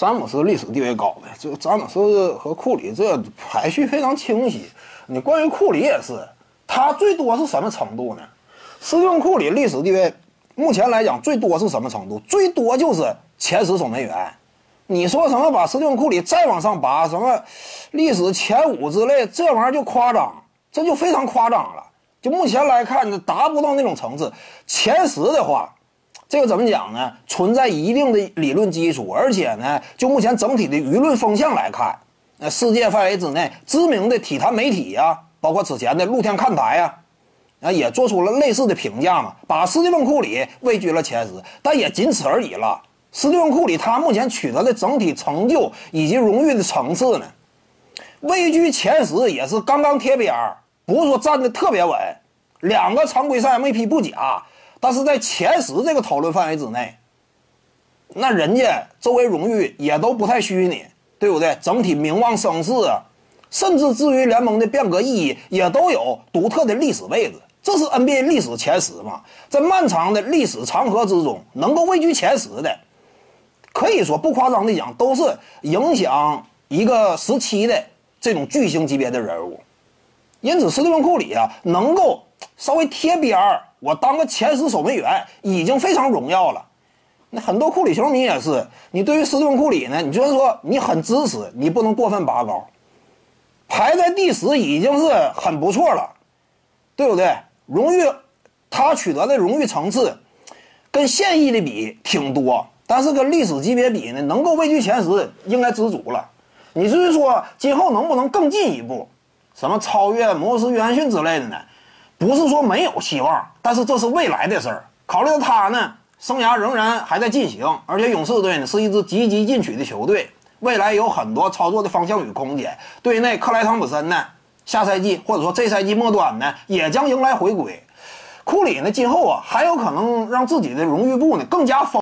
詹姆斯历史地位高的，这詹姆斯和库里这排序非常清晰。你关于库里也是，他最多是什么程度呢？斯蒂芬库里历史地位目前来讲最多是什么程度？最多就是前十守门员。你说什么把斯蒂芬库里再往上拔，什么历史前五之类，这玩意儿就夸张，这就非常夸张了。就目前来看，达不到那种层次。前十的话。这个怎么讲呢？存在一定的理论基础，而且呢，就目前整体的舆论风向来看，那世界范围之内知名的体坛媒体呀，包括此前的露天看台呀，啊，也做出了类似的评价嘛，把斯蒂芬库里位居了前十，但也仅此而已了。斯蒂芬库里他目前取得的整体成就以及荣誉的层次呢，位居前十也是刚刚贴边儿，不是说站的特别稳，两个常规赛 MVP 不假。但是在前十这个讨论范围之内，那人家周围荣誉也都不太虚拟，对不对？整体名望声势，甚至至于联盟的变革意义，也都有独特的历史位置。这是 NBA 历史前十嘛？在漫长的历史长河之中，能够位居前十的，可以说不夸张的讲，都是影响一个时期的这种巨星级别的人物。因此，斯蒂芬库里啊，能够稍微贴边儿。我当个前十守门员已经非常荣耀了，那很多库里球迷也是。你对于斯蒂芬库里呢？你就是说你很支持，你不能过分拔高。排在第十已经是很不错了，对不对？荣誉，他取得的荣誉层次，跟现役的比挺多，但是跟历史级别比呢，能够位居前十应该知足了。你至于说今后能不能更进一步，什么超越摩斯约翰逊之类的呢？不是说没有希望，但是这是未来的事儿。考虑到他呢，生涯仍然还在进行，而且勇士队呢是一支积极进取的球队，未来有很多操作的方向与空间。队内克莱汤普森呢，下赛季或者说这赛季末端呢，也将迎来回归。库里呢，今后啊还有可能让自己的荣誉簿呢更加丰。